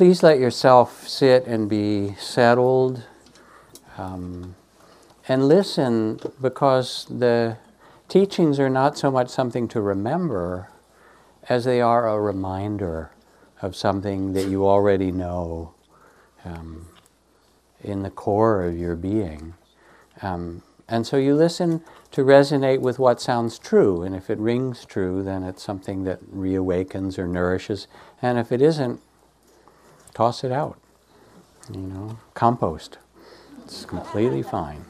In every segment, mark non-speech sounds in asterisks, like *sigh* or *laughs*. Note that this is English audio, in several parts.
please let yourself sit and be settled um, and listen because the teachings are not so much something to remember as they are a reminder of something that you already know um, in the core of your being. Um, and so you listen to resonate with what sounds true. And if it rings true, then it's something that reawakens or nourishes. And if it isn't, toss it out. You know, compost. It's completely fine.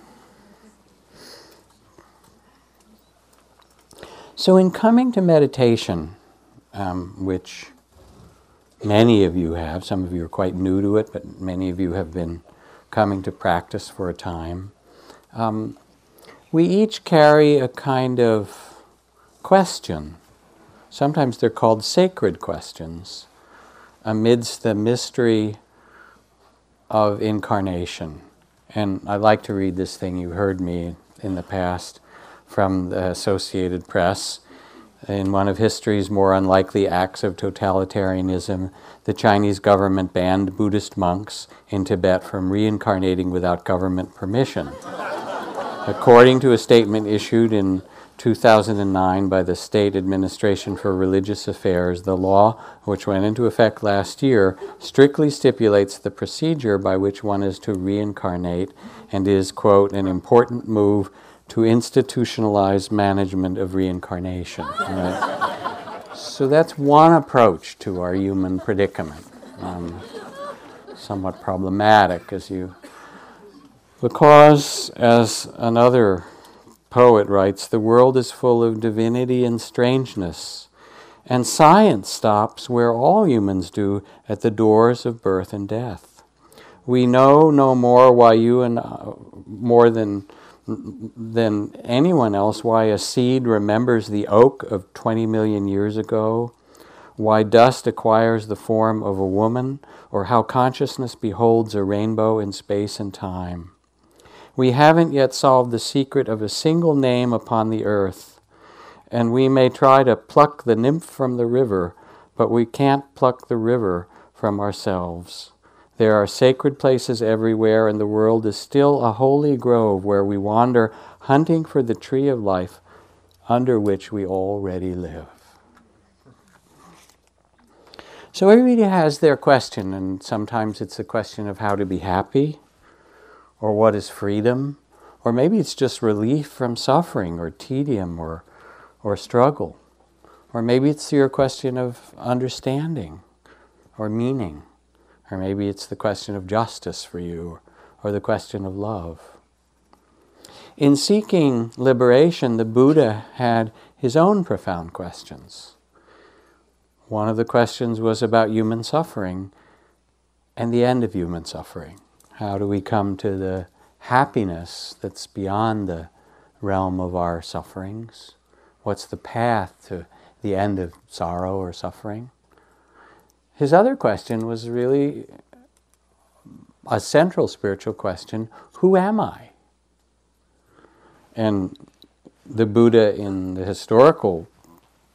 So, in coming to meditation, um, which many of you have, some of you are quite new to it, but many of you have been coming to practice for a time, um, we each carry a kind of question. Sometimes they're called sacred questions amidst the mystery of incarnation. And I like to read this thing you heard me in the past from the Associated Press. In one of history's more unlikely acts of totalitarianism, the Chinese government banned Buddhist monks in Tibet from reincarnating without government permission. According to a statement issued in 2009 by the State Administration for Religious Affairs, the law, which went into effect last year, strictly stipulates the procedure by which one is to reincarnate and is, quote, an important move to institutionalize management of reincarnation. Right? so that's one approach to our human predicament. Um, somewhat problematic as you because, as another poet writes, the world is full of divinity and strangeness, and science stops where all humans do at the doors of birth and death. We know no more why you and uh, more than than anyone else why a seed remembers the oak of 20 million years ago, why dust acquires the form of a woman, or how consciousness beholds a rainbow in space and time. We haven't yet solved the secret of a single name upon the earth, and we may try to pluck the nymph from the river, but we can't pluck the river from ourselves. There are sacred places everywhere, and the world is still a holy grove where we wander hunting for the tree of life under which we already live. So everybody has their question, and sometimes it's a question of how to be happy or what is freedom, or maybe it's just relief from suffering or tedium or, or struggle. Or maybe it's your question of understanding or meaning. Or maybe it's the question of justice for you or the question of love. In seeking liberation, the Buddha had his own profound questions. One of the questions was about human suffering and the end of human suffering. How do we come to the happiness that's beyond the realm of our sufferings? What's the path to the end of sorrow or suffering? His other question was really a central spiritual question who am I? And the Buddha in the historical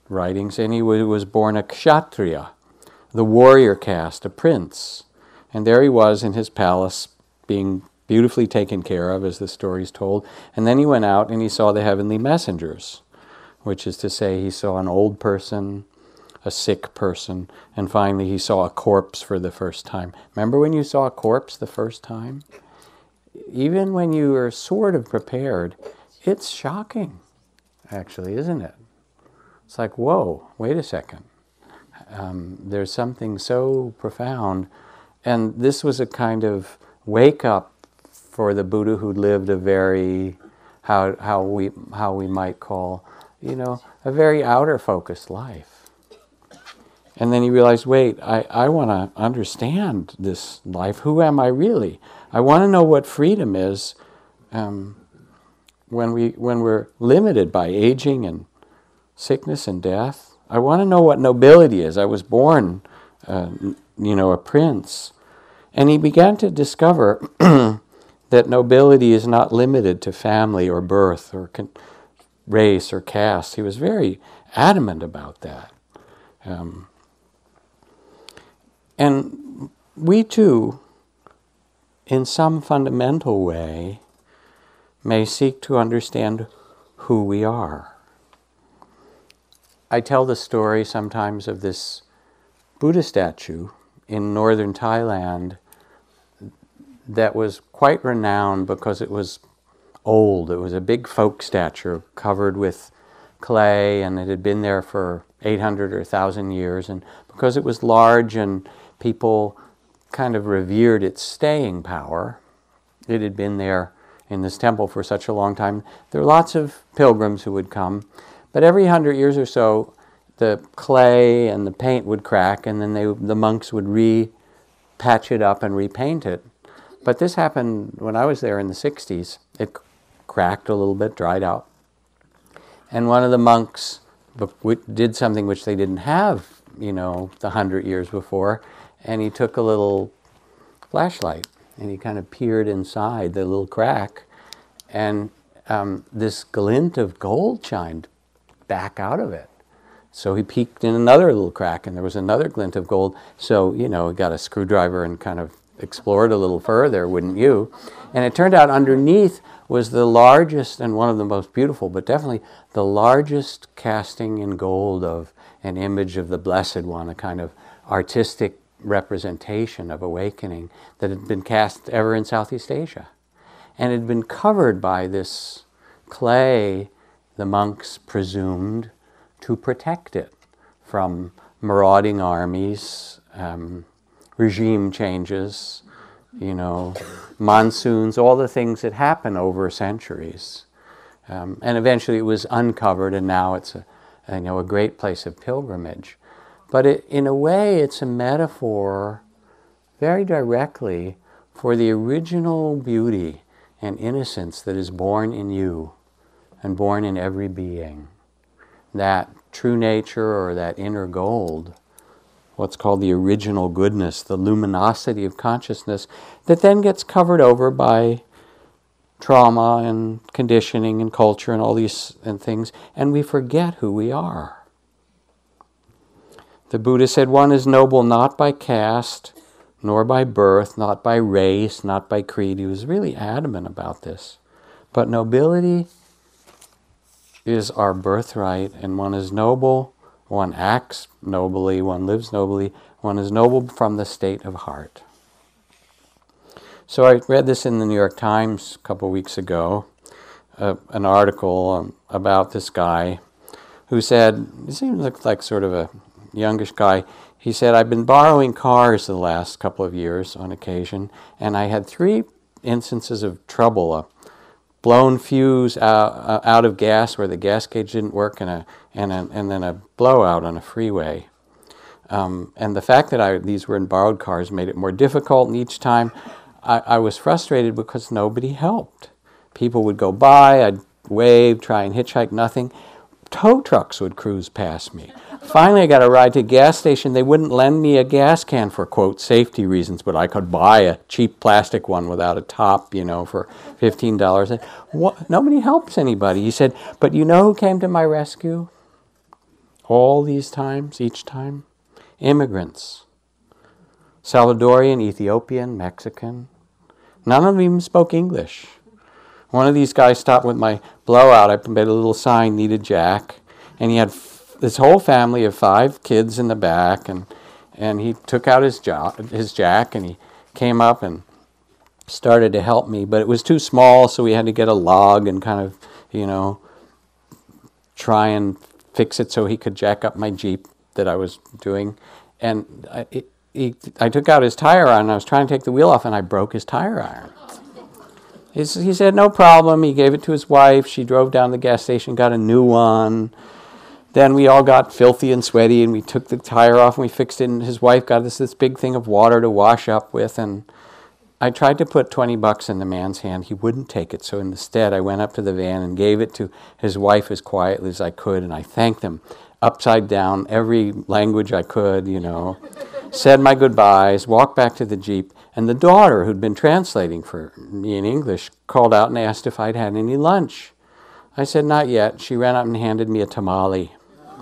writings, and he was born a kshatriya, the warrior caste, a prince. And there he was in his palace being beautifully taken care of, as the story is told. And then he went out and he saw the heavenly messengers, which is to say, he saw an old person, a sick person, and finally he saw a corpse for the first time. Remember when you saw a corpse the first time? Even when you are sort of prepared, it's shocking, actually, isn't it? It's like, whoa, wait a second. Um, there's something so profound. And this was a kind of wake up for the Buddha who lived a very, how, how, we, how we might call, you know, a very outer focused life. And then he realized, wait, I, I want to understand this life. Who am I really? I want to know what freedom is um, when, we, when we're limited by aging and sickness and death. I want to know what nobility is. I was born, uh, you know, a prince. And he began to discover *clears throat* that nobility is not limited to family or birth or con- race or caste. He was very adamant about that. Um, and we too, in some fundamental way, may seek to understand who we are. I tell the story sometimes of this Buddha statue in northern Thailand that was quite renowned because it was old. It was a big folk statue covered with clay, and it had been there for 800 or 1,000 years. And because it was large and people kind of revered its staying power, it had been there in this temple for such a long time. There were lots of pilgrims who would come, but every hundred years or so, the clay and the paint would crack, and then they, the monks would re patch it up and repaint it. But this happened when I was there in the 60s. It cracked a little bit, dried out. And one of the monks did something which they didn't have, you know, the hundred years before, and he took a little flashlight and he kind of peered inside the little crack, and um, this glint of gold shined back out of it. So he peeked in another little crack, and there was another glint of gold. So, you know, he got a screwdriver and kind of explored a little further, wouldn't you? And it turned out underneath was the largest and one of the most beautiful, but definitely the largest casting in gold of an image of the Blessed One, a kind of artistic representation of awakening that had been cast ever in Southeast Asia. And had been covered by this clay, the monks presumed, to protect it from marauding armies, um, regime changes, you know, monsoons, all the things that happen over centuries. Um, and eventually it was uncovered, and now it's a, you know, a great place of pilgrimage. But it, in a way, it's a metaphor very directly for the original beauty and innocence that is born in you and born in every being. That true nature or that inner gold what's called the original goodness, the luminosity of consciousness, that then gets covered over by trauma and conditioning and culture and all these and things, and we forget who we are. The Buddha said one is noble not by caste, nor by birth, not by race, not by creed. He was really adamant about this. But nobility is our birthright, and one is noble one acts nobly, one lives nobly, one is noble from the state of heart. So I read this in the New York Times a couple weeks ago, uh, an article um, about this guy who said, he seemed look like sort of a youngish guy. He said, I've been borrowing cars the last couple of years on occasion, and I had three instances of trouble. Blown fuse out, uh, out of gas where the gas gauge didn't work, and, a, and, a, and then a blowout on a freeway. Um, and the fact that I, these were in borrowed cars made it more difficult, and each time I, I was frustrated because nobody helped. People would go by, I'd wave, try and hitchhike, nothing. Tow trucks would cruise past me. Finally, I got a ride to a gas station. They wouldn't lend me a gas can for, quote, safety reasons, but I could buy a cheap plastic one without a top, you know, for $15. What, nobody helps anybody. He said, but you know who came to my rescue? All these times, each time? Immigrants. Salvadorian, Ethiopian, Mexican. None of them even spoke English. One of these guys stopped with my blowout. I made a little sign, needed Jack. And he had this whole family of five kids in the back, and and he took out his jo- his jack and he came up and started to help me, but it was too small, so we had to get a log and kind of you know try and fix it so he could jack up my jeep that I was doing, and I, it, he, I took out his tire iron. I was trying to take the wheel off, and I broke his tire iron. he said, no problem. He gave it to his wife. She drove down to the gas station, got a new one. Then we all got filthy and sweaty, and we took the tire off and we fixed it. And his wife got us this big thing of water to wash up with. And I tried to put 20 bucks in the man's hand. He wouldn't take it. So instead, I went up to the van and gave it to his wife as quietly as I could. And I thanked him upside down, every language I could, you know. said my goodbyes, walked back to the Jeep. And the daughter, who'd been translating for me in English, called out and asked if I'd had any lunch. I said, Not yet. She ran up and handed me a tamale.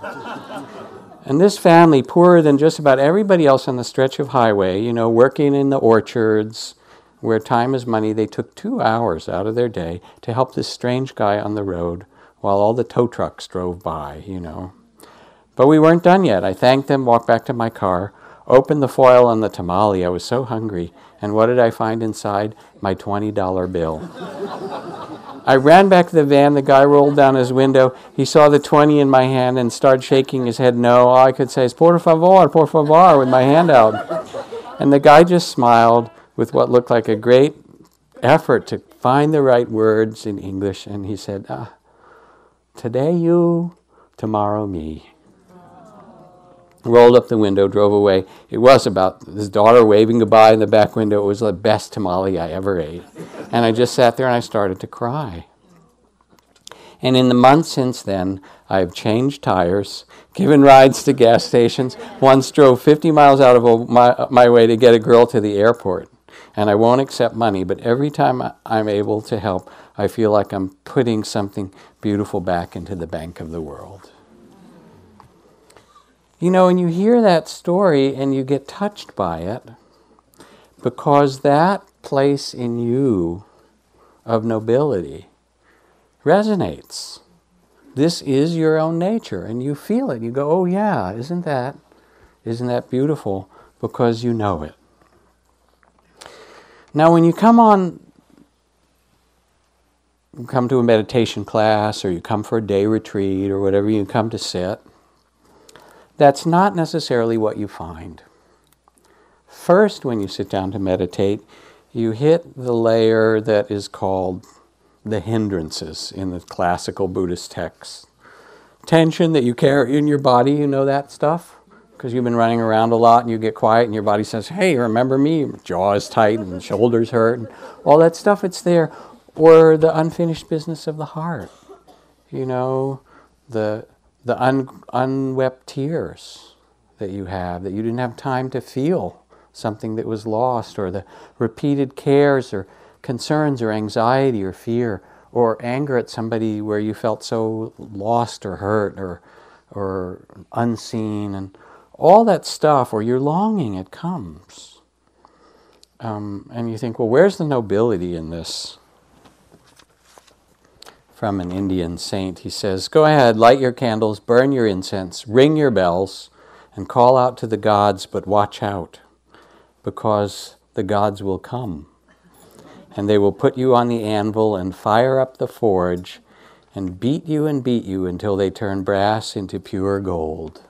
*laughs* And this family, poorer than just about everybody else on the stretch of highway, you know, working in the orchards where time is money, they took two hours out of their day to help this strange guy on the road while all the tow trucks drove by, you know. But we weren't done yet. I thanked them, walked back to my car, opened the foil on the tamale. I was so hungry. And what did I find inside? My $20 bill. I ran back to the van. The guy rolled down his window. He saw the 20 in my hand and started shaking his head no. All I could say is, por favor, por favor, with my hand out. And the guy just smiled with what looked like a great effort to find the right words in English. And he said, ah, Today you, tomorrow me. Rolled up the window, drove away. It was about his daughter waving goodbye in the back window. It was the best tamale I ever ate. And I just sat there and I started to cry. And in the months since then, I've changed tires, given rides to gas stations, once drove 50 miles out of my, my way to get a girl to the airport and I won't accept money, but every time I'm able to help, I feel like I'm putting something beautiful back into the bank of the world. You know, and you hear that story and you get touched by it because that place in you of nobility resonates. This is your own nature, and you feel it. You go, "Oh yeah, isn't that, isn't that beautiful?" Because you know it. Now, when you come on, you come to a meditation class or you come for a day retreat or whatever you come to sit, that's not necessarily what you find. First, when you sit down to meditate, you hit the layer that is called the hindrances in the classical Buddhist texts. Tension that you carry in your body, you know that stuff? because you've been running around a lot and you get quiet and your body says, hey, remember me? Jaw is tight and shoulders hurt and all that stuff, it's there. Or the unfinished business of the heart. You know, the, the un, unwept tears that you have, that you didn't have time to feel something that was lost, or the repeated cares or concerns or anxiety or fear or anger at somebody where you felt so lost or hurt or, or unseen and all that stuff, or you're longing, it comes. Um, and you think, well, where's the nobility in this? From an Indian saint, he says, Go ahead, light your candles, burn your incense, ring your bells, and call out to the gods, but watch out, because the gods will come. And they will put you on the anvil and fire up the forge and beat you and beat you until they turn brass into pure gold.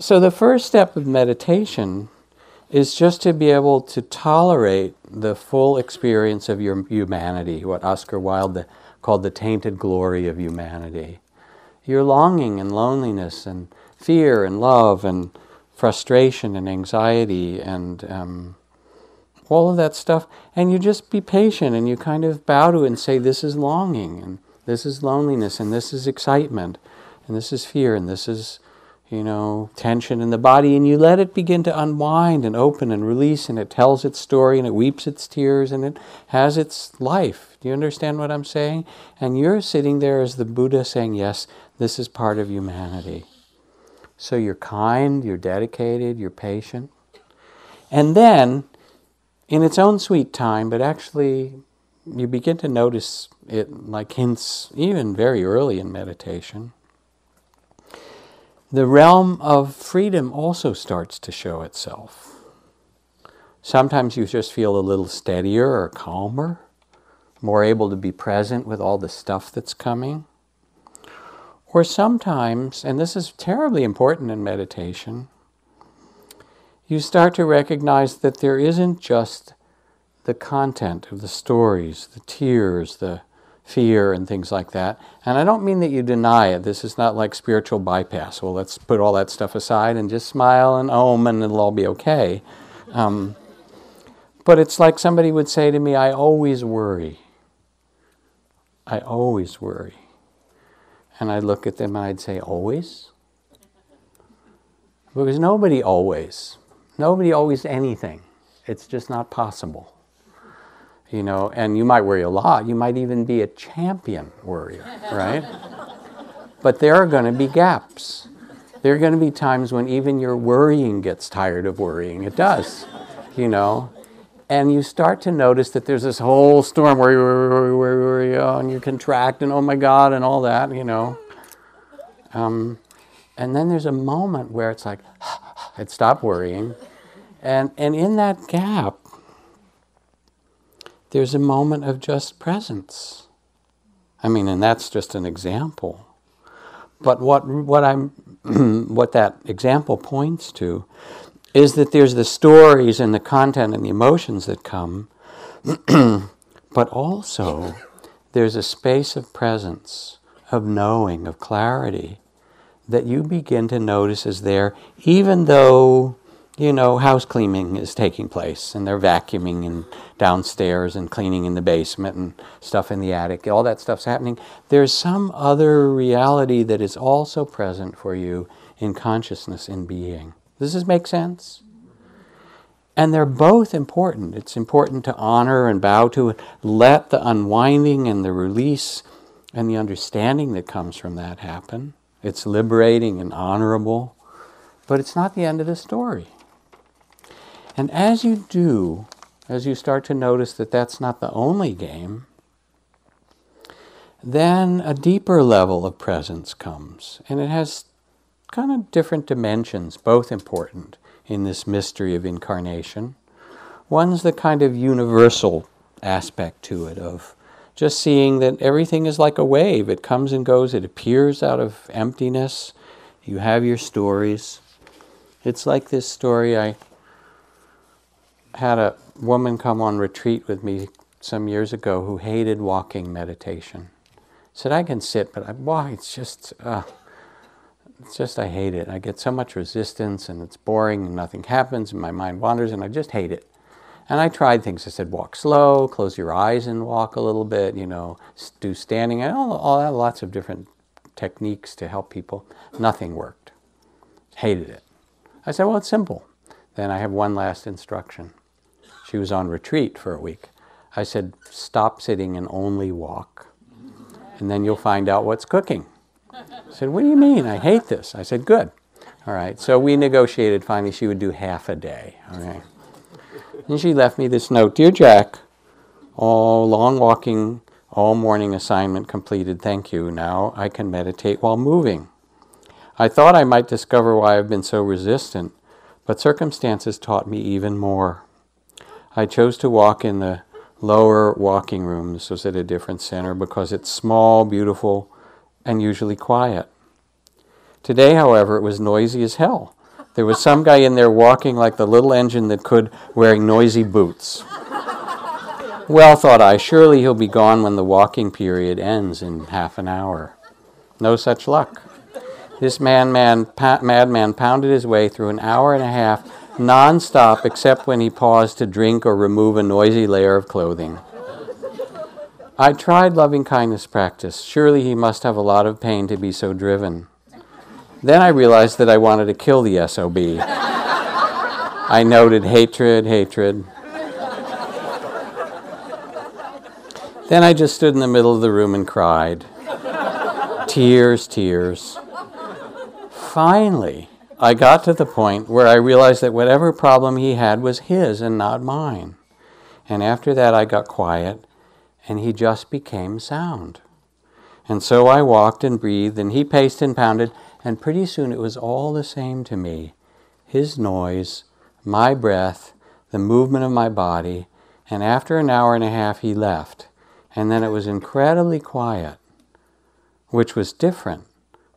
So, the first step of meditation is just to be able to tolerate the full experience of your humanity, what Oscar Wilde called the tainted glory of humanity. Your longing and loneliness and fear and love and frustration and anxiety and um, all of that stuff. And you just be patient and you kind of bow to it and say, This is longing and this is loneliness and this is excitement and this is fear and this is you know, tension in the body, and you let it begin to unwind and open and release, and it tells its story and it weeps its tears and it has its life. Do you understand what I'm saying? And you're sitting there as the Buddha saying, Yes, this is part of humanity. So you're kind, you're dedicated, you're patient. And then, in its own sweet time, but actually you begin to notice it like hints even very early in meditation the realm of freedom also starts to show itself. Sometimes you just feel a little steadier or calmer, more able to be present with all the stuff that's coming. Or sometimes, and this is terribly important in meditation, you start to recognize that there isn't just the content of the stories, the tears, the fear and things like that. And I don't mean that you deny it. This is not like spiritual bypass. Well, let's put all that stuff aside and just smile and om and it'll all be okay. Um, but it's like somebody would say to me, I always worry. I always worry. And I'd look at them and I'd say, Always? Because nobody always, nobody always anything. It's just not possible you know, and you might worry a lot. You might even be a champion worrier, right? *laughs* but there are going to be gaps. There are going to be times when even your worrying gets tired of worrying. It does, you know. And you start to notice that there's this whole storm where you worry, worry, worry, oh, and you contract and oh my God and all that, you know. Um, and then there's a moment where it's like, *sighs* I'd stop worrying. And, and in that gap, there's a moment of just presence. I mean, and that's just an example. But what, what, I'm, *clears throat* what that example points to is that there's the stories and the content and the emotions that come, *clears throat* but also there's a space of presence, of knowing, of clarity that you begin to notice is there, even though you know, house cleaning is taking place and they're vacuuming and downstairs and cleaning in the basement and stuff in the attic. All that stuff's happening. There's some other reality that is also present for you in consciousness, in being. Does this make sense? And they're both important. It's important to honor and bow to it. Let the unwinding and the release and the understanding that comes from that happen. It's liberating and honorable, but it's not the end of the story. And as you do, as you start to notice that that's not the only game, then a deeper level of presence comes. And it has kind of different dimensions, both important in this mystery of incarnation. One's the kind of universal aspect to it of just seeing that everything is like a wave. It comes and goes, it appears out of emptiness. You have your stories. It's like this story I had a woman come on retreat with me some years ago who hated walking meditation. Said I can sit, but I. It's just, uh, it's just I hate it. I get so much resistance, and it's boring, and nothing happens, and my mind wanders, and I just hate it. And I tried things. I said, walk slow, close your eyes and walk a little bit. You know, do standing, and all, all lots of different techniques to help people. Nothing worked. Hated it. I said, well, it's simple. Then I have one last instruction. She was on retreat for a week. I said, Stop sitting and only walk. And then you'll find out what's cooking. I said, What do you mean? I hate this. I said, Good. All right. So we negotiated finally she would do half a day. Okay. And she left me this note Dear Jack, all long walking, all morning assignment completed. Thank you. Now I can meditate while moving. I thought I might discover why I've been so resistant, but circumstances taught me even more. I chose to walk in the lower walking room. This was at a different center because it's small, beautiful, and usually quiet. Today, however, it was noisy as hell. There was some guy in there walking like the little engine that could, wearing noisy boots. Well, thought I, surely he'll be gone when the walking period ends in half an hour. No such luck. This man, man, pa- madman pounded his way through an hour and a half non-stop except when he paused to drink or remove a noisy layer of clothing. I tried loving kindness practice. Surely he must have a lot of pain to be so driven. Then I realized that I wanted to kill the SOB. I noted hatred, hatred. Then I just stood in the middle of the room and cried. Tears, tears. Finally, I got to the point where I realized that whatever problem he had was his and not mine. And after that, I got quiet, and he just became sound. And so I walked and breathed, and he paced and pounded, and pretty soon it was all the same to me his noise, my breath, the movement of my body. And after an hour and a half, he left. And then it was incredibly quiet, which was different,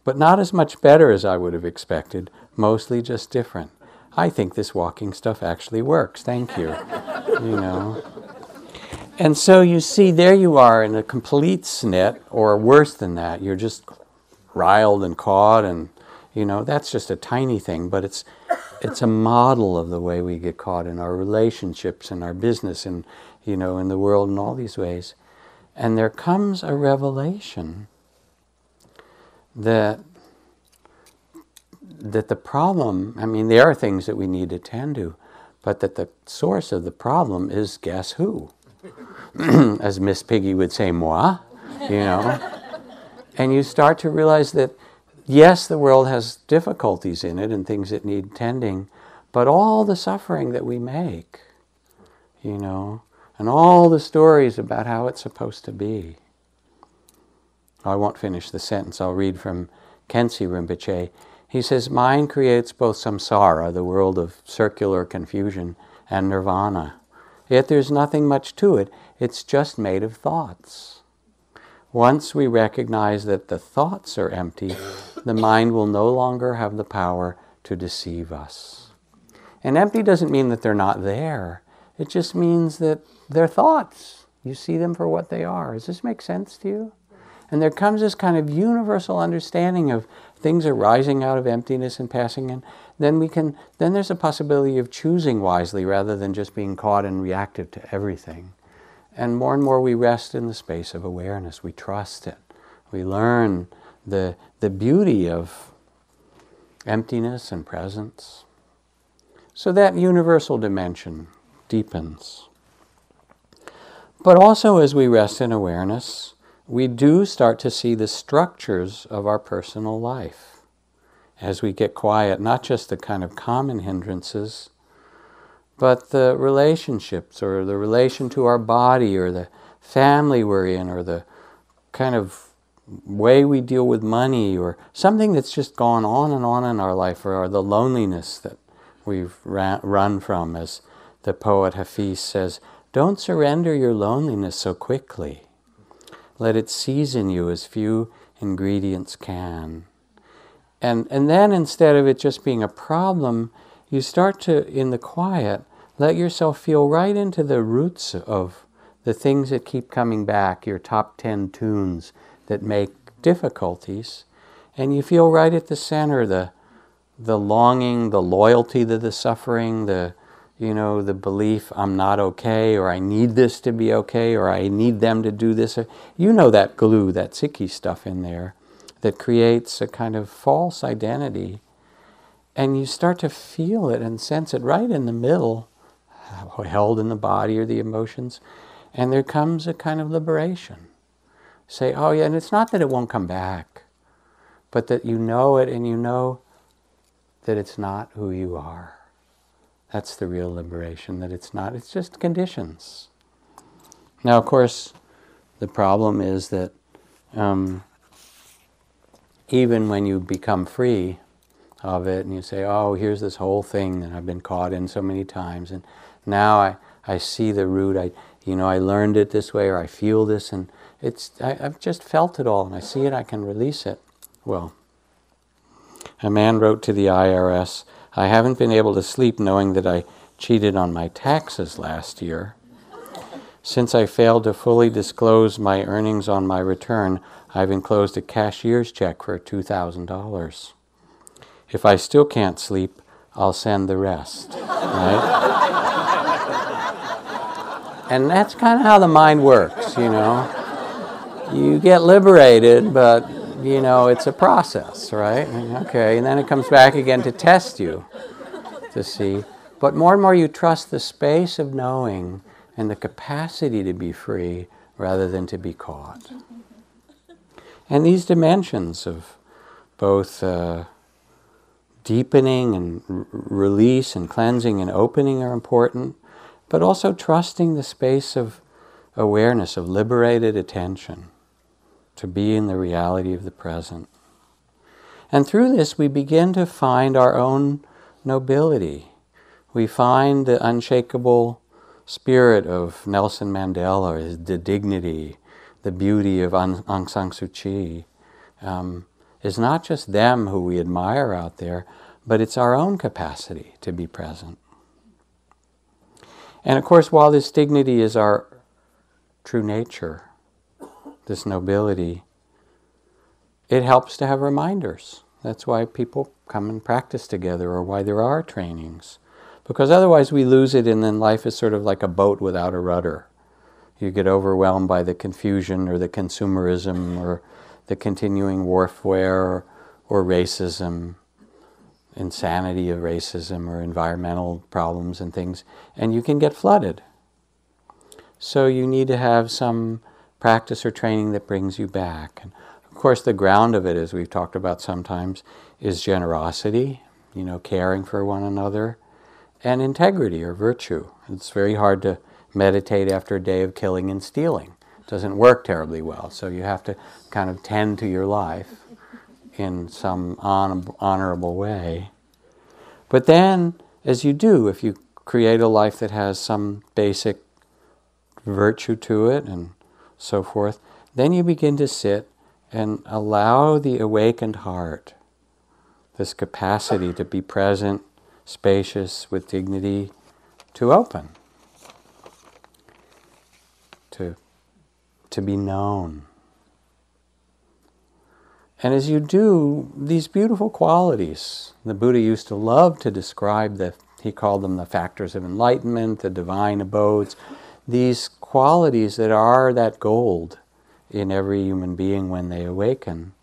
but not as much better as I would have expected, mostly just different. I think this walking stuff actually works. Thank you. you know. And so you see, there you are in a complete snit, or worse than that. You're just riled and caught, and you know that's just a tiny thing, but it's it's a model of the way we get caught in our relationships and our business, and you know, in the world in all these ways. And there comes a revelation that that the problem, I mean, there are things that we need to tend to, but that the source of the problem is guess who? *clears throat* As Miss Piggy would say, moi, you know. *laughs* and you start to realize that yes, the world has difficulties in it and things that need tending, but all the suffering that we make, you know, and all the stories about how it's supposed to be. I won't finish the sentence, I'll read from Khyentse Rinpoche. He says, Mind creates both samsara, the world of circular confusion, and nirvana. Yet there's nothing much to it, it's just made of thoughts. Once we recognize that the thoughts are empty, the mind will no longer have the power to deceive us. And empty doesn't mean that they're not there, it just means that they're thoughts. You see them for what they are. Does this make sense to you? And there comes this kind of universal understanding of things arising out of emptiness and passing in. Then we can then there's a possibility of choosing wisely rather than just being caught and reactive to everything. And more and more we rest in the space of awareness. We trust it. We learn the the beauty of emptiness and presence. So that universal dimension deepens. But also as we rest in awareness, we do start to see the structures of our personal life as we get quiet, not just the kind of common hindrances, but the relationships or the relation to our body or the family we're in or the kind of way we deal with money or something that's just gone on and on in our life or, or the loneliness that we've run from as the poet Hafiz says, don't surrender your loneliness so quickly. Let it season you as few ingredients can. And, and then instead of it just being a problem, you start to, in the quiet, let yourself feel right into the roots of the things that keep coming back, your top 10 tunes that make difficulties. And you feel right at the center the, the longing, the loyalty to the suffering, the, you know, the belief I'm not okay, or I need this to be okay, or I need them to do this. You know that glue, that sikhi stuff in there that creates a kind of false identity. And you start to feel it and sense it right in the middle, *laughs* held in the body or the emotions. And there comes a kind of liberation. Say, oh, yeah, and it's not that it won't come back, but that you know it and you know that it's not who you are. That's the real liberation, that it's not, it's just conditions. Now, of course, the problem is that um, even when you become free of it and you say, oh, here's this whole thing that I've been caught in so many times, and now I, I see the root, I, you know, I learned it this way, or I feel this, and it's, I, I've just felt it all, and I see it, I can release it. Well, a man wrote to the IRS I haven't been able to sleep knowing that I cheated on my taxes last year. Since I failed to fully disclose my earnings on my return, I've enclosed a cashier's check for $2,000. If I still can't sleep, I'll send the rest. Right? and that's kind of how the mind works, you know. You get liberated, but you know, it's a process, right? Okay, and then it comes back again to test you to see. But more and more you trust the space of knowing and the capacity to be free rather than to be caught. And these dimensions of both uh, deepening and r- release and cleansing and opening are important, but also trusting the space of awareness, of liberated attention to be in the reality of the present. And through this, we begin to find our own nobility. We find the unshakable spirit of Nelson Mandela, the dignity, the beauty of Aung San Suu Kyi. Um, not just them who we admire out there, but it's our own capacity to be present. And of course, while this dignity is our true nature, this nobility, it helps to have reminders. That's why people come and practice together or why there are trainings. Because otherwise we lose it and then life is sort of like a boat without a rudder. You get overwhelmed by the confusion or the consumerism or the continuing warfare or, racism, insanity of racism or environmental problems and things, and you can get flooded. So you need to have some practice or training that brings you back. And of course, the ground of it, as we've talked about sometimes, is generosity, you know, caring for one another, and integrity or virtue. It's very hard to meditate after a day of killing and stealing. It doesn't work terribly well. So you have to kind of tend to your life in some honorable way. But then, as you do, if you create a life that has some basic virtue to it and so forth, then you begin to sit and allow the awakened heart, this capacity to be present, spacious, with dignity, to open, to, to be known. And as you do, these beautiful qualities, the Buddha used to love to describe the, he called them the factors of enlightenment, the divine abodes, these qualities that are that gold in every human being when they awaken.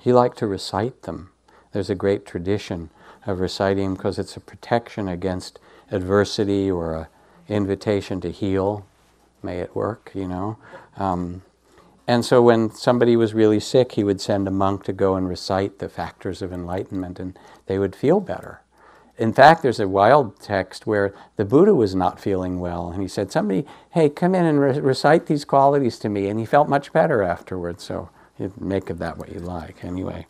He liked to recite them. There's a great tradition of reciting because it's a protection against adversity or an invitation to heal. May it work, you know. Um, and so when somebody was really sick, he would send a monk to go and recite the factors of enlightenment, and they would feel better. In fact, there's a wild text where the Buddha was not feeling well, and he said, Somebody, hey, come in and re- recite these qualities to me. And he felt much better afterwards, so make of that what you like, anyway.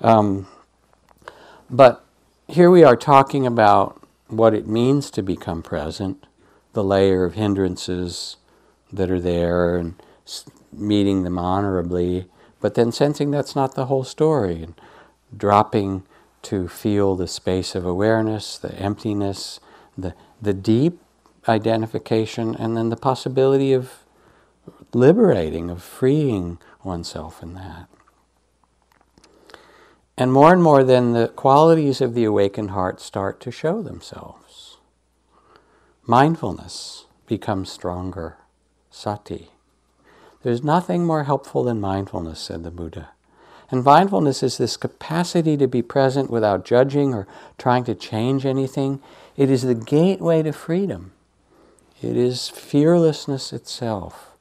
Um, but here we are talking about what it means to become present, the layer of hindrances that are there, and meeting them honorably, but then sensing that's not the whole story, and dropping to feel the space of awareness, the emptiness, the, the deep identification, and then the possibility of liberating, of freeing oneself in that. And more and more, then the qualities of the awakened heart start to show themselves. Mindfulness becomes stronger, sati. There's nothing more helpful than mindfulness, said the Buddha. And mindfulness is this capacity to be present without judging or trying to change anything. It is the gateway to freedom. It is fearlessness itself,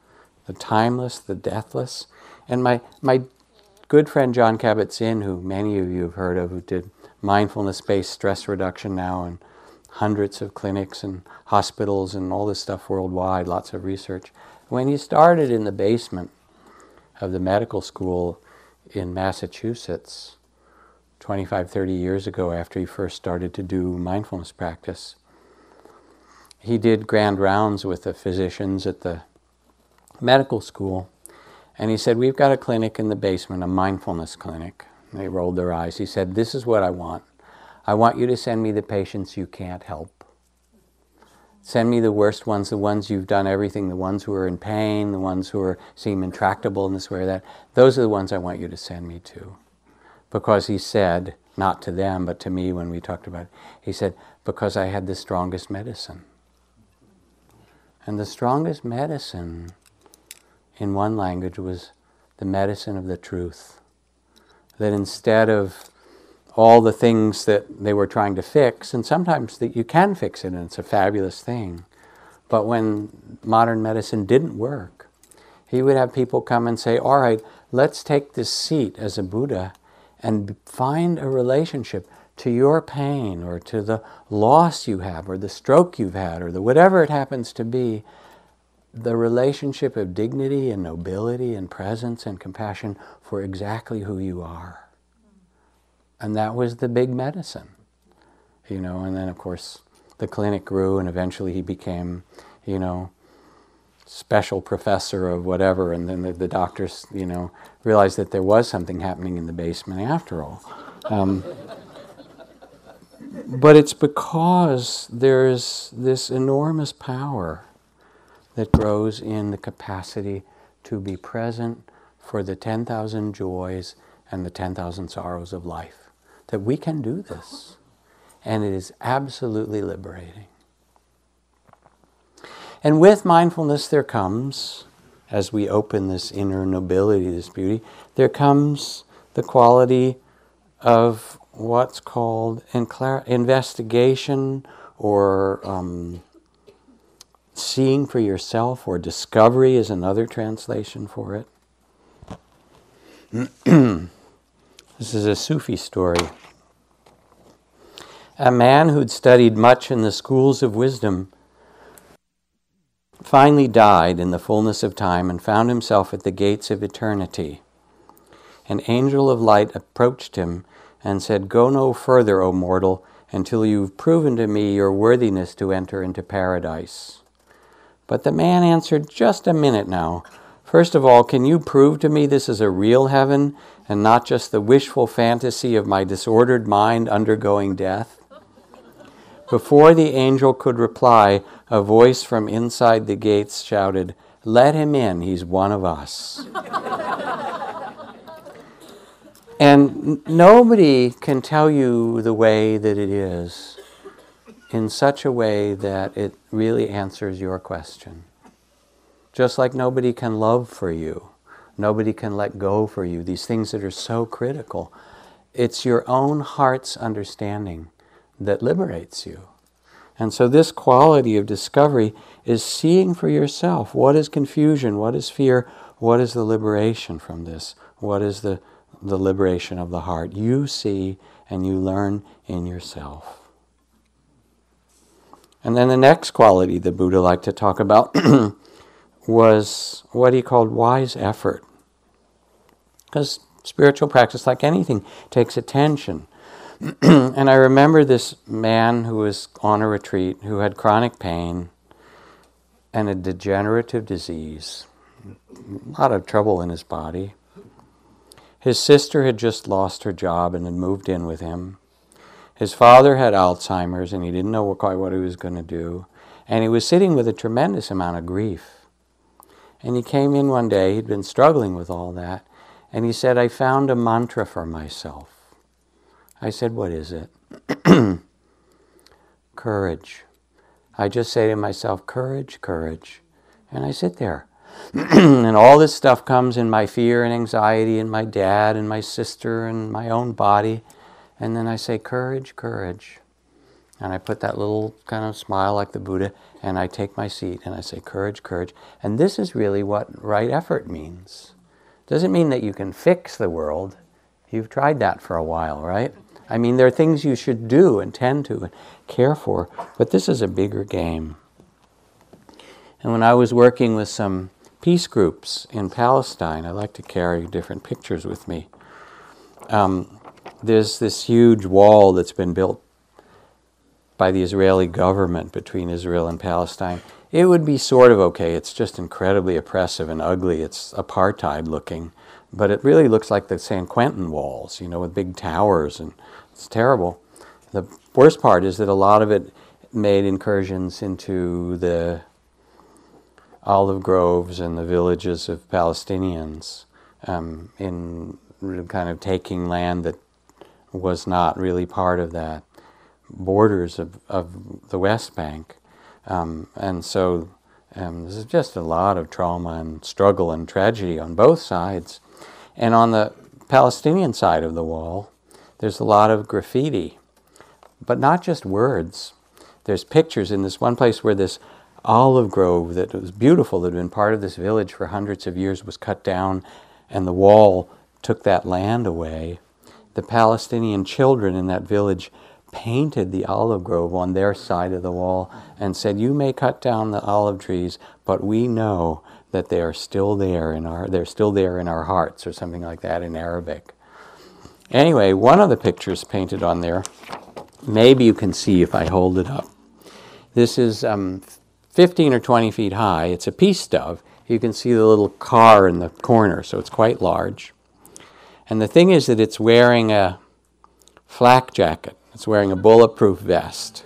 the timeless, the deathless. And my, my good friend John Kabat-Zinn, who many of you have heard of, who did mindfulness based stress reduction now in hundreds of clinics and hospitals and all this stuff worldwide, lots of research. When he started in the basement of the medical school, in Massachusetts 25, 30 years ago after he first started to do mindfulness practice. He did grand rounds with the physicians at the medical school, and he said, We've got a clinic in the basement, a mindfulness clinic. And they rolled their eyes. He said, This is what I want. I want you to send me the patients you can't help. Send me the worst ones, the ones you've done everything, the ones who are in pain, the ones who are seem intractable in this way or that. Those are the ones I want you to send me to. Because he said, not to them, but to me when we talked about it, he said, because I had the strongest medicine. And the strongest medicine in one language was the medicine of the truth. That instead of all the things that they were trying to fix, and sometimes that you can fix it and it's a fabulous thing. But when modern medicine didn't work, he would have people come and say, All right, let's take this seat as a Buddha and find a relationship to your pain or to the loss you have or the stroke you've had or the whatever it happens to be. The relationship of dignity and nobility and presence and compassion for exactly who you are. And that was the big medicine, you know. And then, of course, the clinic grew, and eventually he became, you know, special professor of whatever. And then the, the doctors, you know, realized that there was something happening in the basement after all. Um, but it's because there's this enormous power that grows in the capacity to be present for the 10,000 joys and the 10,000 sorrows of life that we can do this. And it is absolutely liberating. And with mindfulness, there comes, as we open this inner nobility, this beauty, there comes the quality of what's called investigation or um, seeing for yourself, or discovery is another translation for it. *clears throat* this is a Sufi story. A man who'd studied much in the schools of wisdom finally died in the fullness of time and found himself at the gates of eternity. An angel of light approached him and said, Go no further, O mortal, until you've proven to me your worthiness to enter into paradise. But the man answered, Just a minute now. First of all, can you prove to me this is a real heaven and not just the wishful fantasy of my disordered mind undergoing death? Before the angel could reply, a voice from inside the gates shouted, Let him in, he's one of us. *laughs* and nobody can tell you the way that it is in such a way that it really answers your question. Just like nobody can love for you, nobody can let go for you, these things that are so critical. It's your own heart's understanding that liberates you. And so, this quality of discovery is seeing for yourself what is confusion, what is fear, what is the liberation from this, what is the, the liberation of the heart. You see and you learn in yourself. And then the next quality the Buddha liked to talk about *clears throat* was what he called wise effort. Because spiritual practice, like anything, takes attention. *clears throat* and I remember this man who was on a retreat who had chronic pain and a degenerative disease, a lot of trouble in his body. His sister had just lost her job and had moved in with him. His father had Alzheimer's and he didn't know quite what he was going to do. And he was sitting with a tremendous amount of grief. And he came in one day, he'd been struggling with all that, and he said, I found a mantra for myself. I said, What is it? *clears throat* courage. I just say to myself, Courage, courage. And I sit there. *clears throat* and all this stuff comes in my fear and anxiety, and my dad and my sister and my own body. And then I say, courage, courage. And I put that little kind of smile like the Buddha, and I take my seat and I say, courage, courage. And this is really what right effort means. Doesn't mean that you can fix the world. You've tried that for a while, right? I mean, there are things you should do and tend to and care for, but this is a bigger game. And when I was working with some peace groups in Palestine, I like to carry different pictures with me. Um, there's this huge wall that's been built by the Israeli government between Israel and Palestine. It would be sort of okay. It's just incredibly oppressive and ugly. It's apartheid looking, but it really looks like the San Quentin walls, you know, with big towers, and it's terrible. The worst part is that a lot of it made incursions into the olive groves and the villages of Palestinians um, in kind of taking land that was not really part of that borders of, of the West Bank. Um, and so um, there's just a lot of trauma and struggle and tragedy on both sides. And on the Palestinian side of the wall, there's a lot of graffiti, but not just words. There's pictures in this one place where this olive grove that was beautiful, that had been part of this village for hundreds of years, was cut down, and the wall took that land away the Palestinian children in that village painted the olive grove on their side of the wall and said, You may cut down the olive trees, but we know that they are still there in our they're still there in our hearts, or something like that in Arabic. Anyway, one of the pictures painted on there, maybe you can see if I hold it up. This is um, 15 or 20 feet high. It's a peace dove. You can see the little car in the corner, so it's quite large. And the thing is that it's wearing a flak jacket, it's wearing a bulletproof vest.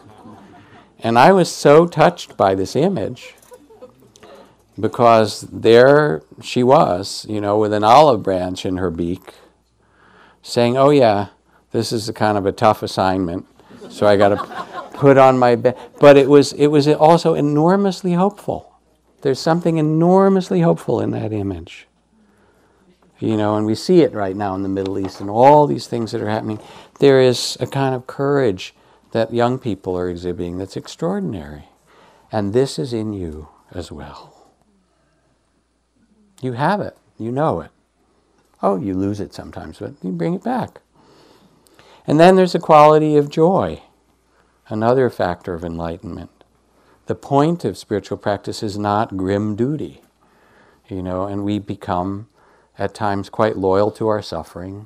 And I was so touched by this image because there she was, you know, with an olive branch in her beak, saying, Oh, yeah, this is a kind of a tough assignment. So I got to put on my bed. But it was, it was also enormously hopeful. There's something enormously hopeful in that image. You know, and we see it right now in the Middle East and all these things that are happening. There is a kind of courage that young people are exhibiting that's extraordinary. And this is in you as well. You have it, you know it. Oh, you lose it sometimes, but you bring it back. And then there's a quality of joy, another factor of enlightenment. The point of spiritual practice is not grim duty, you know, and we become at times quite loyal to our suffering,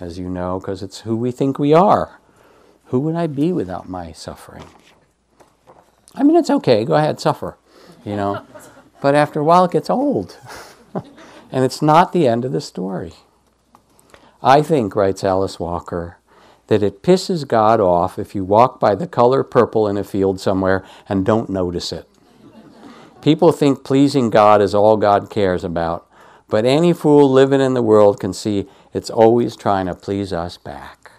as you know, because it's who we think we are. Who would I be without my suffering? I mean, it's okay, go ahead, suffer, you know. *laughs* but after a while, it gets old. *laughs* and it's not the end of the story. I think, writes Alice Walker, that it pisses God off if you walk by the color purple in a field somewhere and don't notice it. People think pleasing God is all God cares about, but any fool living in the world can see it's always trying to please us back.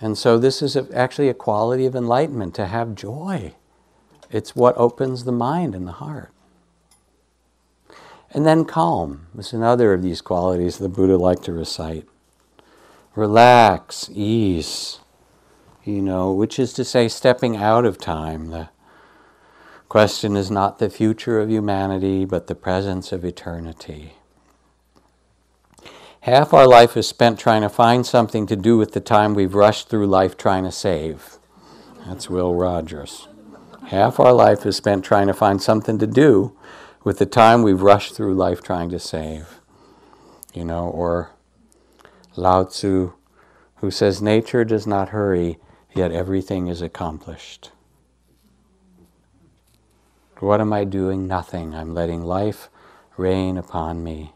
And so, this is actually a quality of enlightenment to have joy. It's what opens the mind and the heart. And then calm is another of these qualities the Buddha liked to recite relax, ease, you know, which is to say, stepping out of time. The question is not the future of humanity, but the presence of eternity. Half our life is spent trying to find something to do with the time we've rushed through life trying to save. That's Will Rogers. Half our life is spent trying to find something to do with the time we've rushed through life trying to save. You know, or Lao Tzu, who says, Nature does not hurry, yet everything is accomplished. What am I doing? Nothing. I'm letting life rain upon me.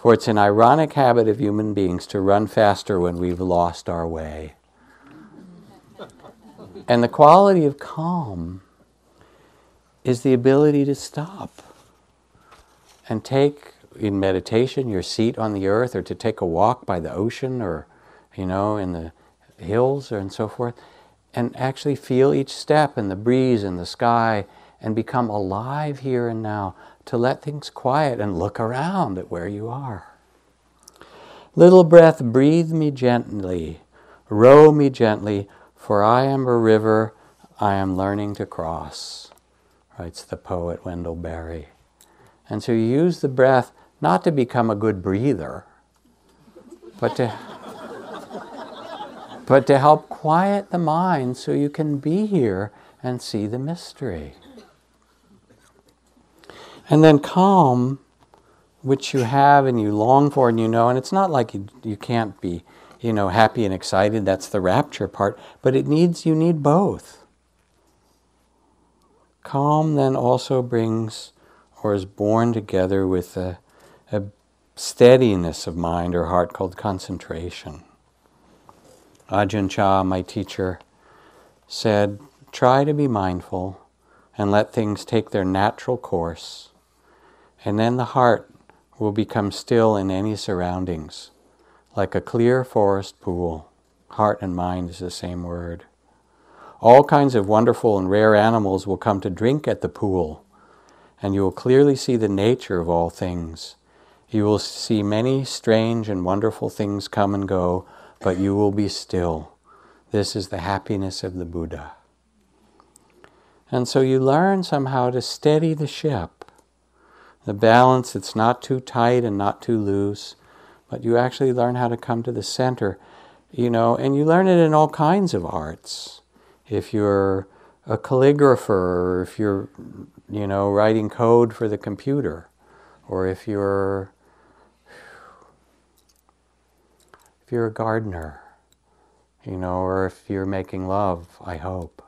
For it's an ironic habit of human beings to run faster when we've lost our way. And the quality of calm is the ability to stop and take in meditation, your seat on the earth, or to take a walk by the ocean, or you know, in the hills, or and so forth, and actually feel each step and the breeze and the sky, and become alive here and now. To let things quiet and look around at where you are. Little breath, breathe me gently, row me gently, for I am a river I am learning to cross, writes the poet Wendell Berry. And so you use the breath not to become a good breather, but to, but to help quiet the mind so you can be here and see the mystery. And then calm, which you have and you long for and you know, and it's not like you, you can't be, you know, happy and excited, that's the rapture part, but it needs, you need both. Calm then also brings or is born together with a a steadiness of mind or heart called concentration. Ajahn Chah, my teacher, said, Try to be mindful and let things take their natural course, and then the heart will become still in any surroundings, like a clear forest pool. Heart and mind is the same word. All kinds of wonderful and rare animals will come to drink at the pool, and you will clearly see the nature of all things you will see many strange and wonderful things come and go, but you will be still. This is the happiness of the Buddha. And so you learn somehow to steady the ship, the balance, it's not too tight and not too loose, but you actually learn how to come to the center, you know, and you learn it in all kinds of arts. If you're a calligrapher, or if you're, you know, writing code for the computer, or if you're if you're a gardener, you know, or if you're making love, I hope.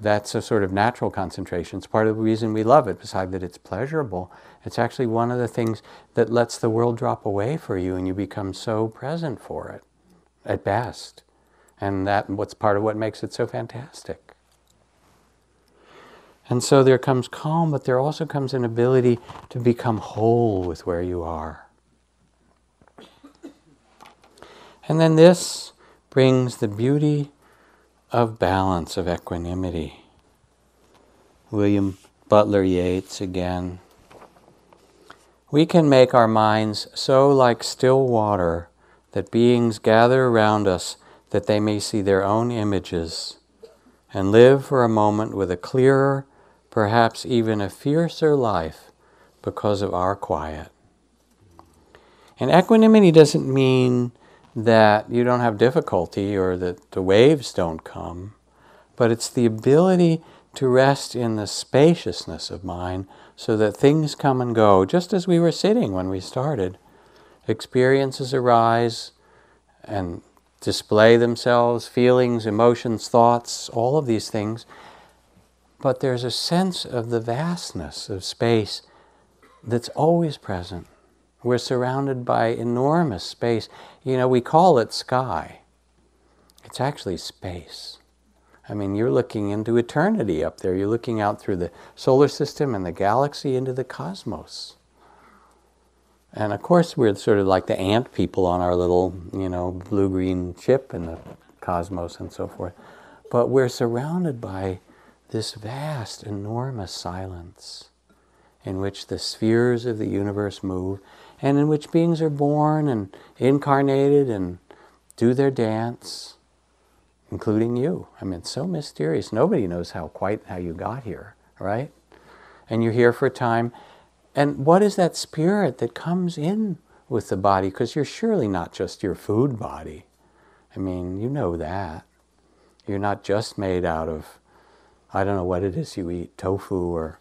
That's a sort of natural concentration. It's part of the reason we love it, besides that it's pleasurable. It's actually one of the things that lets the world drop away for you and you become so present for it, at best. And that what's part of what makes it so fantastic. And so there comes calm, but there also comes an ability to become whole with where you are. And then this brings the beauty of balance, of equanimity. William Butler Yeats again. We can make our minds so like still water that beings gather around us that they may see their own images and live for a moment with a clearer, perhaps even a fiercer life because of our quiet. And equanimity doesn't mean that you don't have difficulty or that the waves don't come, but it's the ability to rest in the spaciousness of mind so that things come and go, just as we were sitting when we started. Experiences arise and display themselves, feelings, emotions, thoughts, all of these things. But there's a sense of the vastness of space that's always present. We're surrounded by enormous space. You know, we call it sky. It's actually space. I mean, you're looking into eternity up there. You're looking out through the solar system and the galaxy into the cosmos. And of course, we're sort of like the ant people on our little, you know, blue green chip in the cosmos and so forth. But we're surrounded by this vast, enormous silence in which the spheres of the universe move and in which beings are born and incarnated and do their dance, including you. I mean, it's so mysterious. Nobody knows how quite how you got here, right? And you're here for a time. And what is that spirit that comes in with the body? Because you're surely not just your food body. I mean, you know that. You're not just made out of, I don't know what it is you eat, tofu or,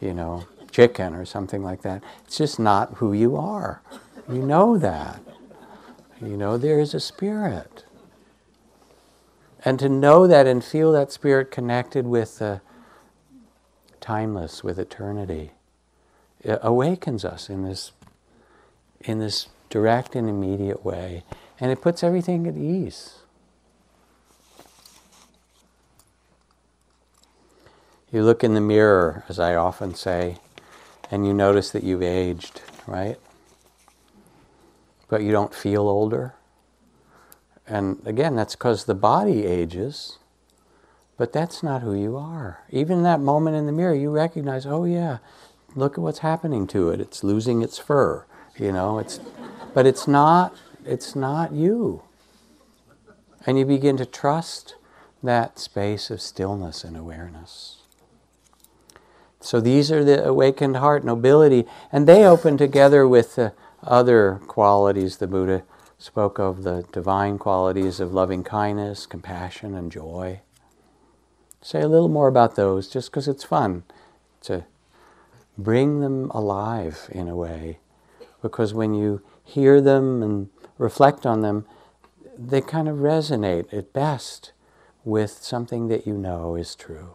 you know, chicken or something like that. It's just not who you are. You know that. You know there is a spirit. And to know that and feel that spirit connected with the timeless, with eternity, awakens us in this, in this direct and immediate way. And it puts everything at ease. You look in the mirror, as I often say, and you notice that you've aged, right? But you don't feel older. And again, that's because the body ages, but that's not who you are. Even that moment in the mirror, you recognize, oh yeah, look at what's happening to it. It's losing its fur, you know. It's, but it's not. It's not you. And you begin to trust that space of stillness and awareness. So these are the awakened heart nobility, and they open together with the other qualities the Buddha spoke of the divine qualities of loving kindness, compassion, and joy. Say a little more about those just because it's fun to bring them alive in a way. Because when you hear them and reflect on them, they kind of resonate at best with something that you know is true.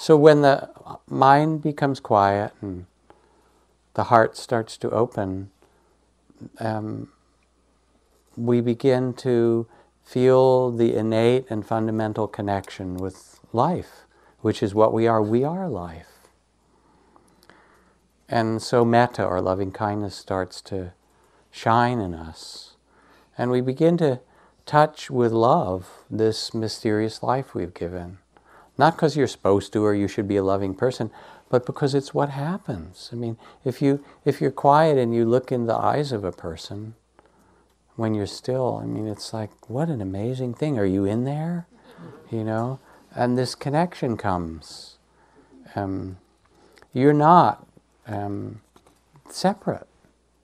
So when the mind becomes quiet and the heart starts to open, um, we begin to feel the innate and fundamental connection with life, which is what we are. We are life. And so metta, or loving kindness, starts to shine in us. And we begin to touch with love this mysterious life we've given. Not because you're supposed to or you should be a loving person, but because it's what happens. I mean, if you if you're quiet and you look in the eyes of a person when you're still, I mean, it's like what an amazing thing. Are you in there? You know, and this connection comes. Um, you're not um, separate.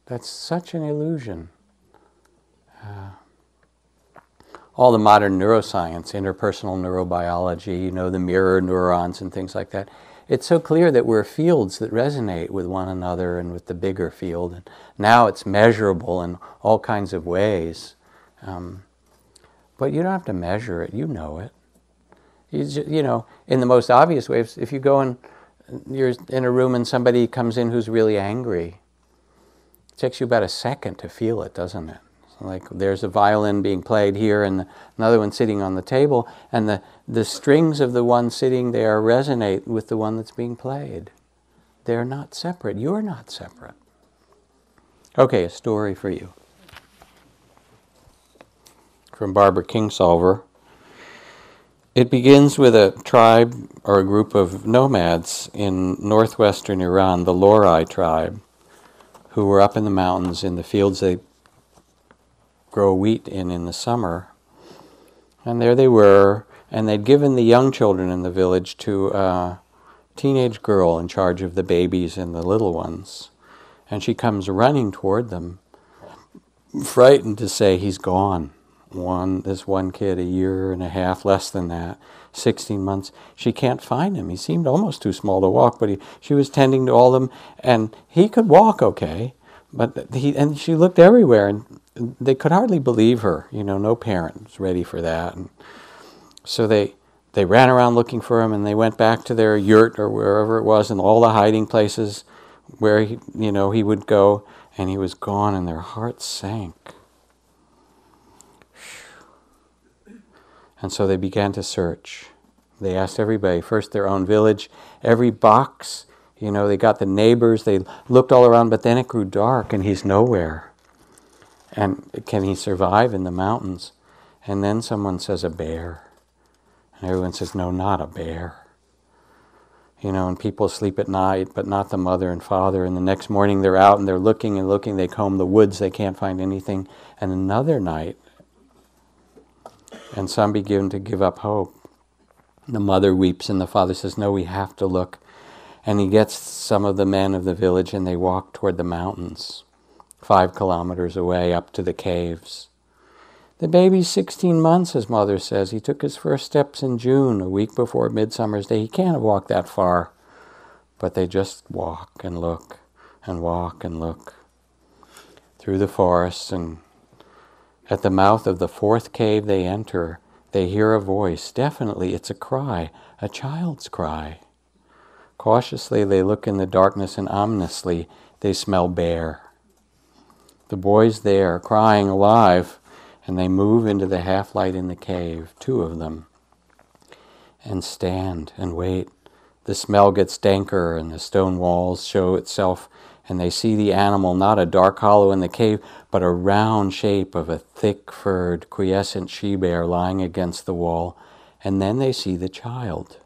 That's such an illusion. Uh, all the modern neuroscience, interpersonal neurobiology, you know, the mirror neurons and things like that. It's so clear that we're fields that resonate with one another and with the bigger field. And now it's measurable in all kinds of ways. Um, but you don't have to measure it, you know it. You, just, you know, in the most obvious ways, if you go and you're in a room and somebody comes in who's really angry, it takes you about a second to feel it, doesn't it? Like there's a violin being played here and another one sitting on the table, and the, the strings of the one sitting there resonate with the one that's being played. They're not separate. You're not separate. Okay, a story for you from Barbara Kingsolver. It begins with a tribe or a group of nomads in northwestern Iran, the Lorai tribe, who were up in the mountains in the fields they grow wheat in in the summer. And there they were, and they'd given the young children in the village to a teenage girl in charge of the babies and the little ones. And she comes running toward them, frightened to say he's gone. One, this one kid, a year and a half, less than that, 16 months, she can't find him. He seemed almost too small to walk, but he, she was tending to all of them, and he could walk okay, but he, and she looked everywhere, and they could hardly believe her. You know, no parent was ready for that. And so they, they ran around looking for him, and they went back to their yurt or wherever it was, and all the hiding places where he, you know he would go, and he was gone, and their hearts sank. And so they began to search. They asked everybody, first their own village, every box, you know, they got the neighbors, they looked all around, but then it grew dark and he's nowhere. And can he survive in the mountains? And then someone says, a bear. And everyone says, no, not a bear. You know, and people sleep at night, but not the mother and father. And the next morning they're out and they're looking and looking. They comb the woods, they can't find anything. And another night, and some begin to give up hope. The mother weeps, and the father says, No, we have to look. And he gets some of the men of the village, and they walk toward the mountains, five kilometers away, up to the caves. The baby's 16 months, his mother says. He took his first steps in June, a week before Midsummer's Day. He can't have walked that far. But they just walk and look and walk and look through the forests and at the mouth of the fourth cave they enter, they hear a voice. Definitely, it's a cry, a child's cry. Cautiously, they look in the darkness and ominously, they smell bear. The boys there, crying alive, and they move into the half light in the cave, two of them, and stand and wait. The smell gets danker, and the stone walls show itself and they see the animal not a dark hollow in the cave, but a round shape of a thick furred, quiescent she bear lying against the wall. And then they see the child.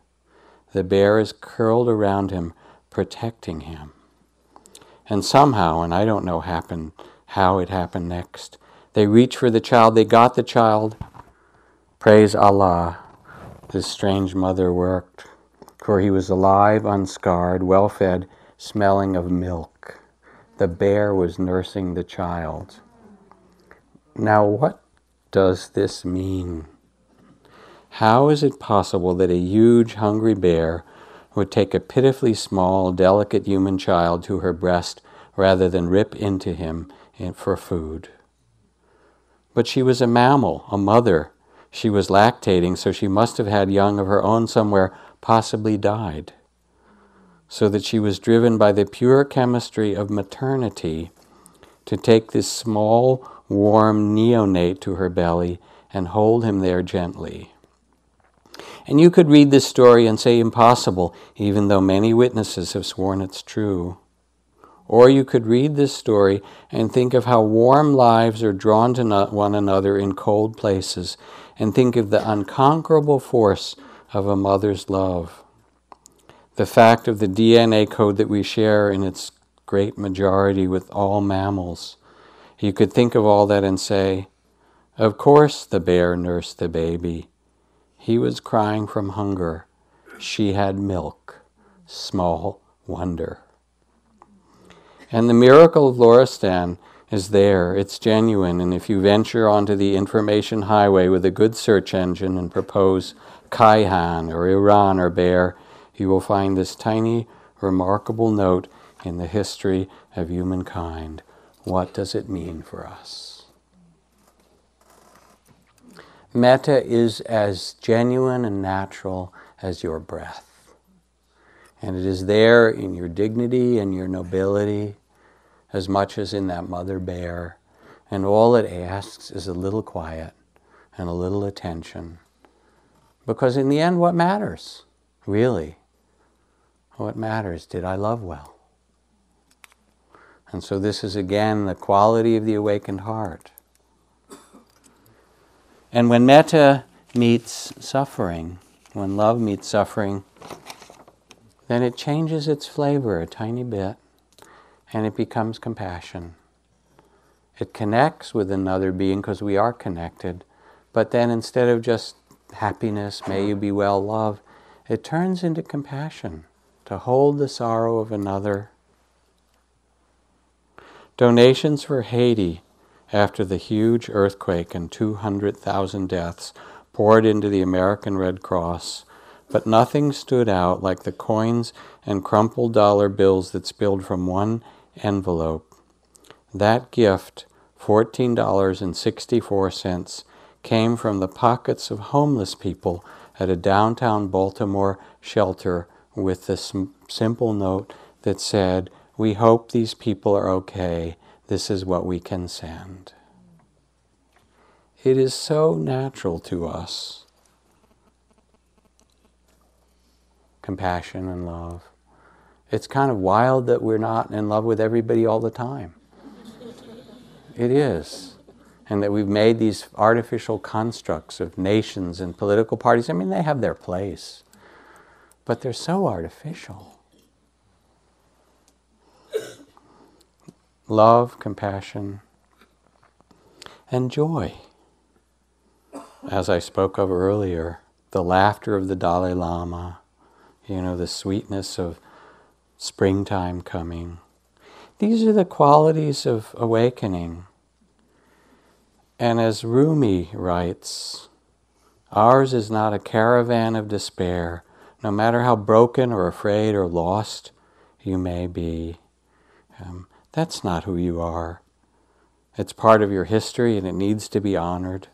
The bear is curled around him, protecting him. And somehow, and I don't know happened, how it happened next, they reach for the child, they got the child. Praise Allah, this strange mother worked, for he was alive, unscarred, well fed, smelling of milk. The bear was nursing the child. Now, what does this mean? How is it possible that a huge, hungry bear would take a pitifully small, delicate human child to her breast rather than rip into him for food? But she was a mammal, a mother. She was lactating, so she must have had young of her own somewhere, possibly died so that she was driven by the pure chemistry of maternity to take this small, warm neonate to her belly and hold him there gently. And you could read this story and say impossible, even though many witnesses have sworn it's true. Or you could read this story and think of how warm lives are drawn to one another in cold places, and think of the unconquerable force of a mother's love the fact of the DNA code that we share in its great majority with all mammals. You could think of all that and say, Of course the bear nursed the baby. He was crying from hunger. She had milk. Small wonder. And the miracle of Loristan is there. It's genuine. And if you venture onto the information highway with a good search engine and propose Kaihan or Iran or Bear, you will find this tiny, remarkable note in the history of humankind. What does it mean for us? Metta is as genuine and natural as your breath. And it is there in your dignity and your nobility as much as in that mother bear. And all it asks is a little quiet and a little attention. Because in the end, what matters, really, what matters? Did I love well? And so, this is again the quality of the awakened heart. And when metta meets suffering, when love meets suffering, then it changes its flavor a tiny bit and it becomes compassion. It connects with another being because we are connected, but then instead of just happiness, may you be well, love, it turns into compassion to hold the sorrow of another, Donations for Haiti after the huge earthquake and 200,000 deaths poured into the American Red Cross, but nothing stood out like the coins and crumpled dollar bills that spilled from one envelope. That gift, $14.64, came from the pockets of homeless people at a downtown Baltimore shelter with this simple note that said, We hope these people are okay. This is what we can send. It is so natural to us. Compassion and love. It's kind of wild that we're not in love with everybody all the time. It is. And that we've made these artificial constructs of nations and political parties. I mean, they have their place, but they're so artificial. Love, compassion, and joy as I spoke of earlier, the laughter of the Dalai Lama, you know, the sweetness of springtime coming. These are the qualities of awakening. And as Rumi writes, ours is not a caravan of despair, no matter how broken or afraid or lost you may be. Um, that's not who you are. It's part of your history and it needs to be honored.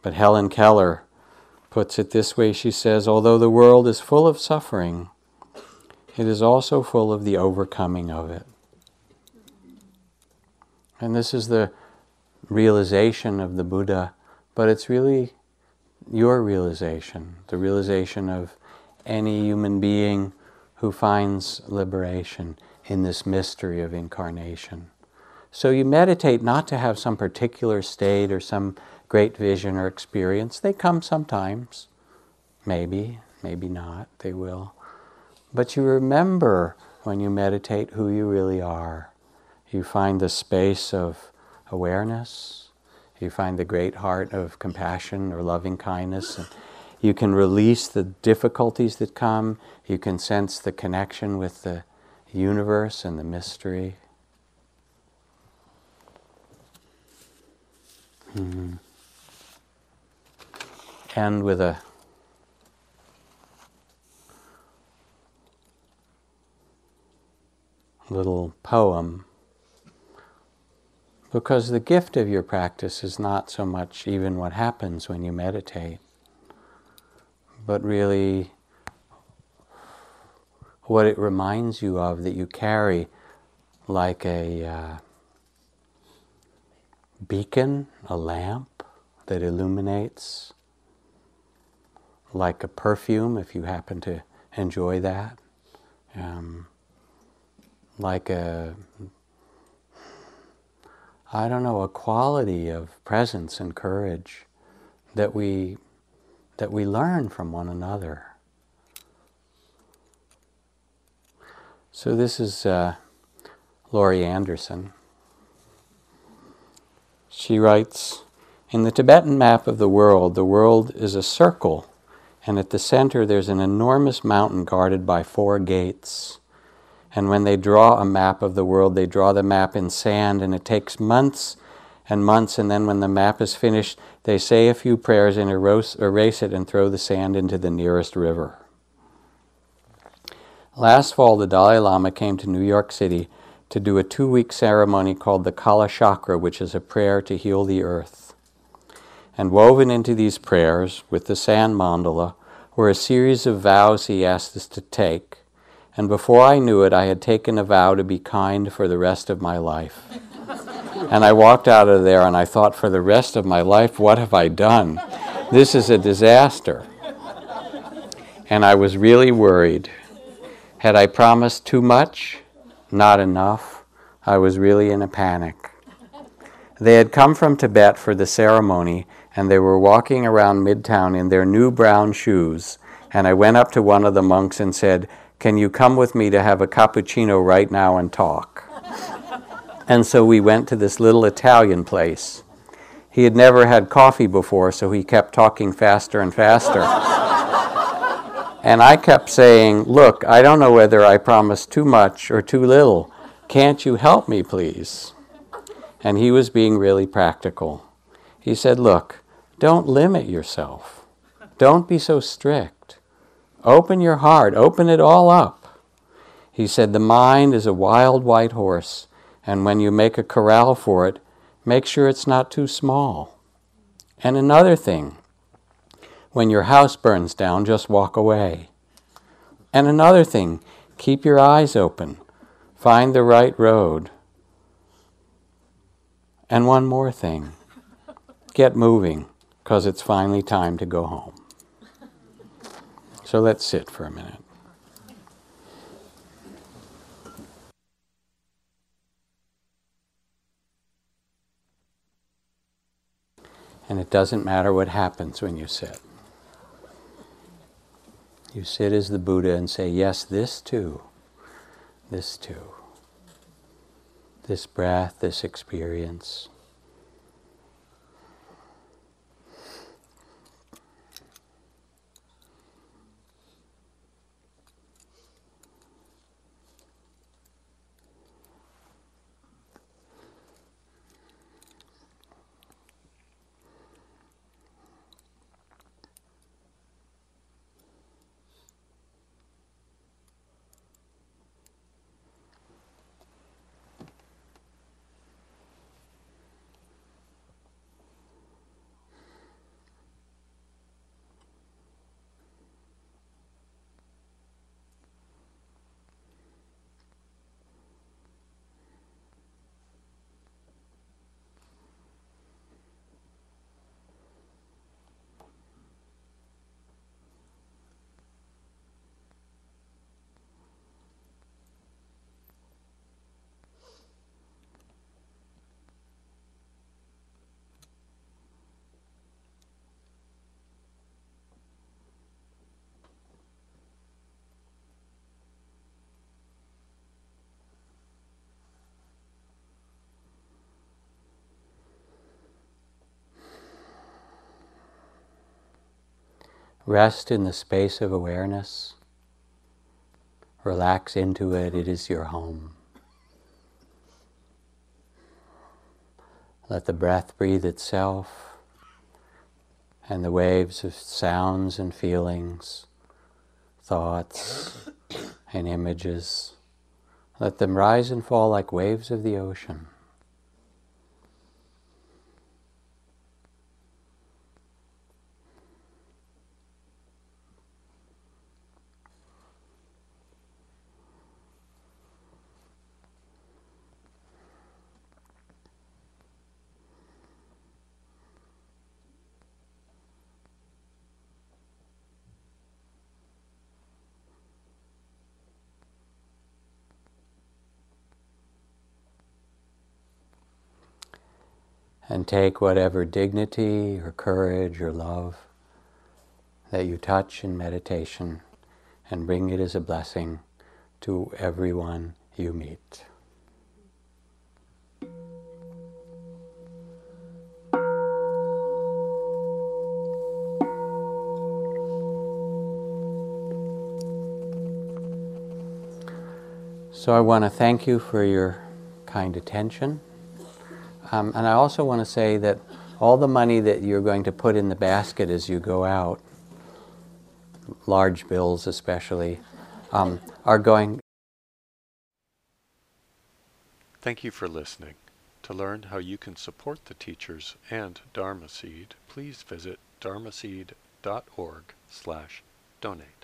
But Helen Keller puts it this way she says, Although the world is full of suffering, it is also full of the overcoming of it. And this is the realization of the Buddha, but it's really your realization, the realization of any human being who finds liberation in this mystery of incarnation. So you meditate not to have some particular state or some great vision or experience. They come sometimes, maybe, maybe not, they will. But you remember when you meditate who you really are. You find the space of awareness, you find the great heart of compassion or loving kindness. And you can release the difficulties that come, you can sense the connection with the universe and the mystery. Mm-hmm end with a little poem. Because the gift of your practice is not so much even what happens when you meditate, but really what it reminds you of that you carry like a uh, beacon, a lamp that illuminates like a perfume, if you happen to enjoy that, um, like a, I don't know, a quality of presence and courage that we that we learn from one another. So this is uh, Laurie Anderson. She writes, in the Tibetan map of the world, the world is a circle and at the center there's an enormous mountain guarded by four gates. And when they draw a map of the world, they draw the map in sand, and it takes months and months. And then when the map is finished, they say a few prayers and erase, erase it and throw the sand into the nearest river. Last fall, the Dalai Lama came to New York City to do a two week ceremony called the Kala Chakra, which is a prayer to heal the earth. And woven into these prayers, with the sand mandala, were a series of vows he asked us to take. And before I knew it, I had taken a vow to be kind for the rest of my life. *laughs* and I walked out of there and I thought, for the rest of my life, what have I done? This is a disaster. And I was really worried. Had I promised too much? Not enough. I was really in a panic. They had come from Tibet for the ceremony and they were walking around Midtown in their new brown shoes. And I went up to one of the monks and said, Can you come with me to have a cappuccino right now and talk? and so we went to this little Italian place. He had never had coffee before, so he kept talking faster and faster. and I kept saying, Look, I don't know whether I promised too much or too little. Can't you help me, please? And he was being really practical. He said, Look, don't limit yourself. Don't be so strict. Open your heart, open it all up. He said, The mind is a wild white horse, and when you make a corral for it, make sure it's not too small. And another thing, when your house burns down, just walk away. And another thing, keep your eyes open, find the right road. And one more thing, get moving, because it's finally time to go home. So let's sit for a minute. And it doesn't matter what happens when you sit. You sit as the Buddha and say, Yes, this too, this too, this breath, this experience. Rest in the space of awareness. Relax into it, it is your home. Let the breath breathe itself and the waves of sounds and feelings, thoughts and images, let them rise and fall like waves of the ocean. And take whatever dignity or courage or love that you touch in meditation and bring it as a blessing to everyone you meet. So I want to thank you for your kind attention. Um, and I also want to say that all the money that you're going to put in the basket as you go out, large bills especially, um, are going. Thank you for listening. To learn how you can support the teachers and Dharma Seed, please visit dharmaseed.org slash donate.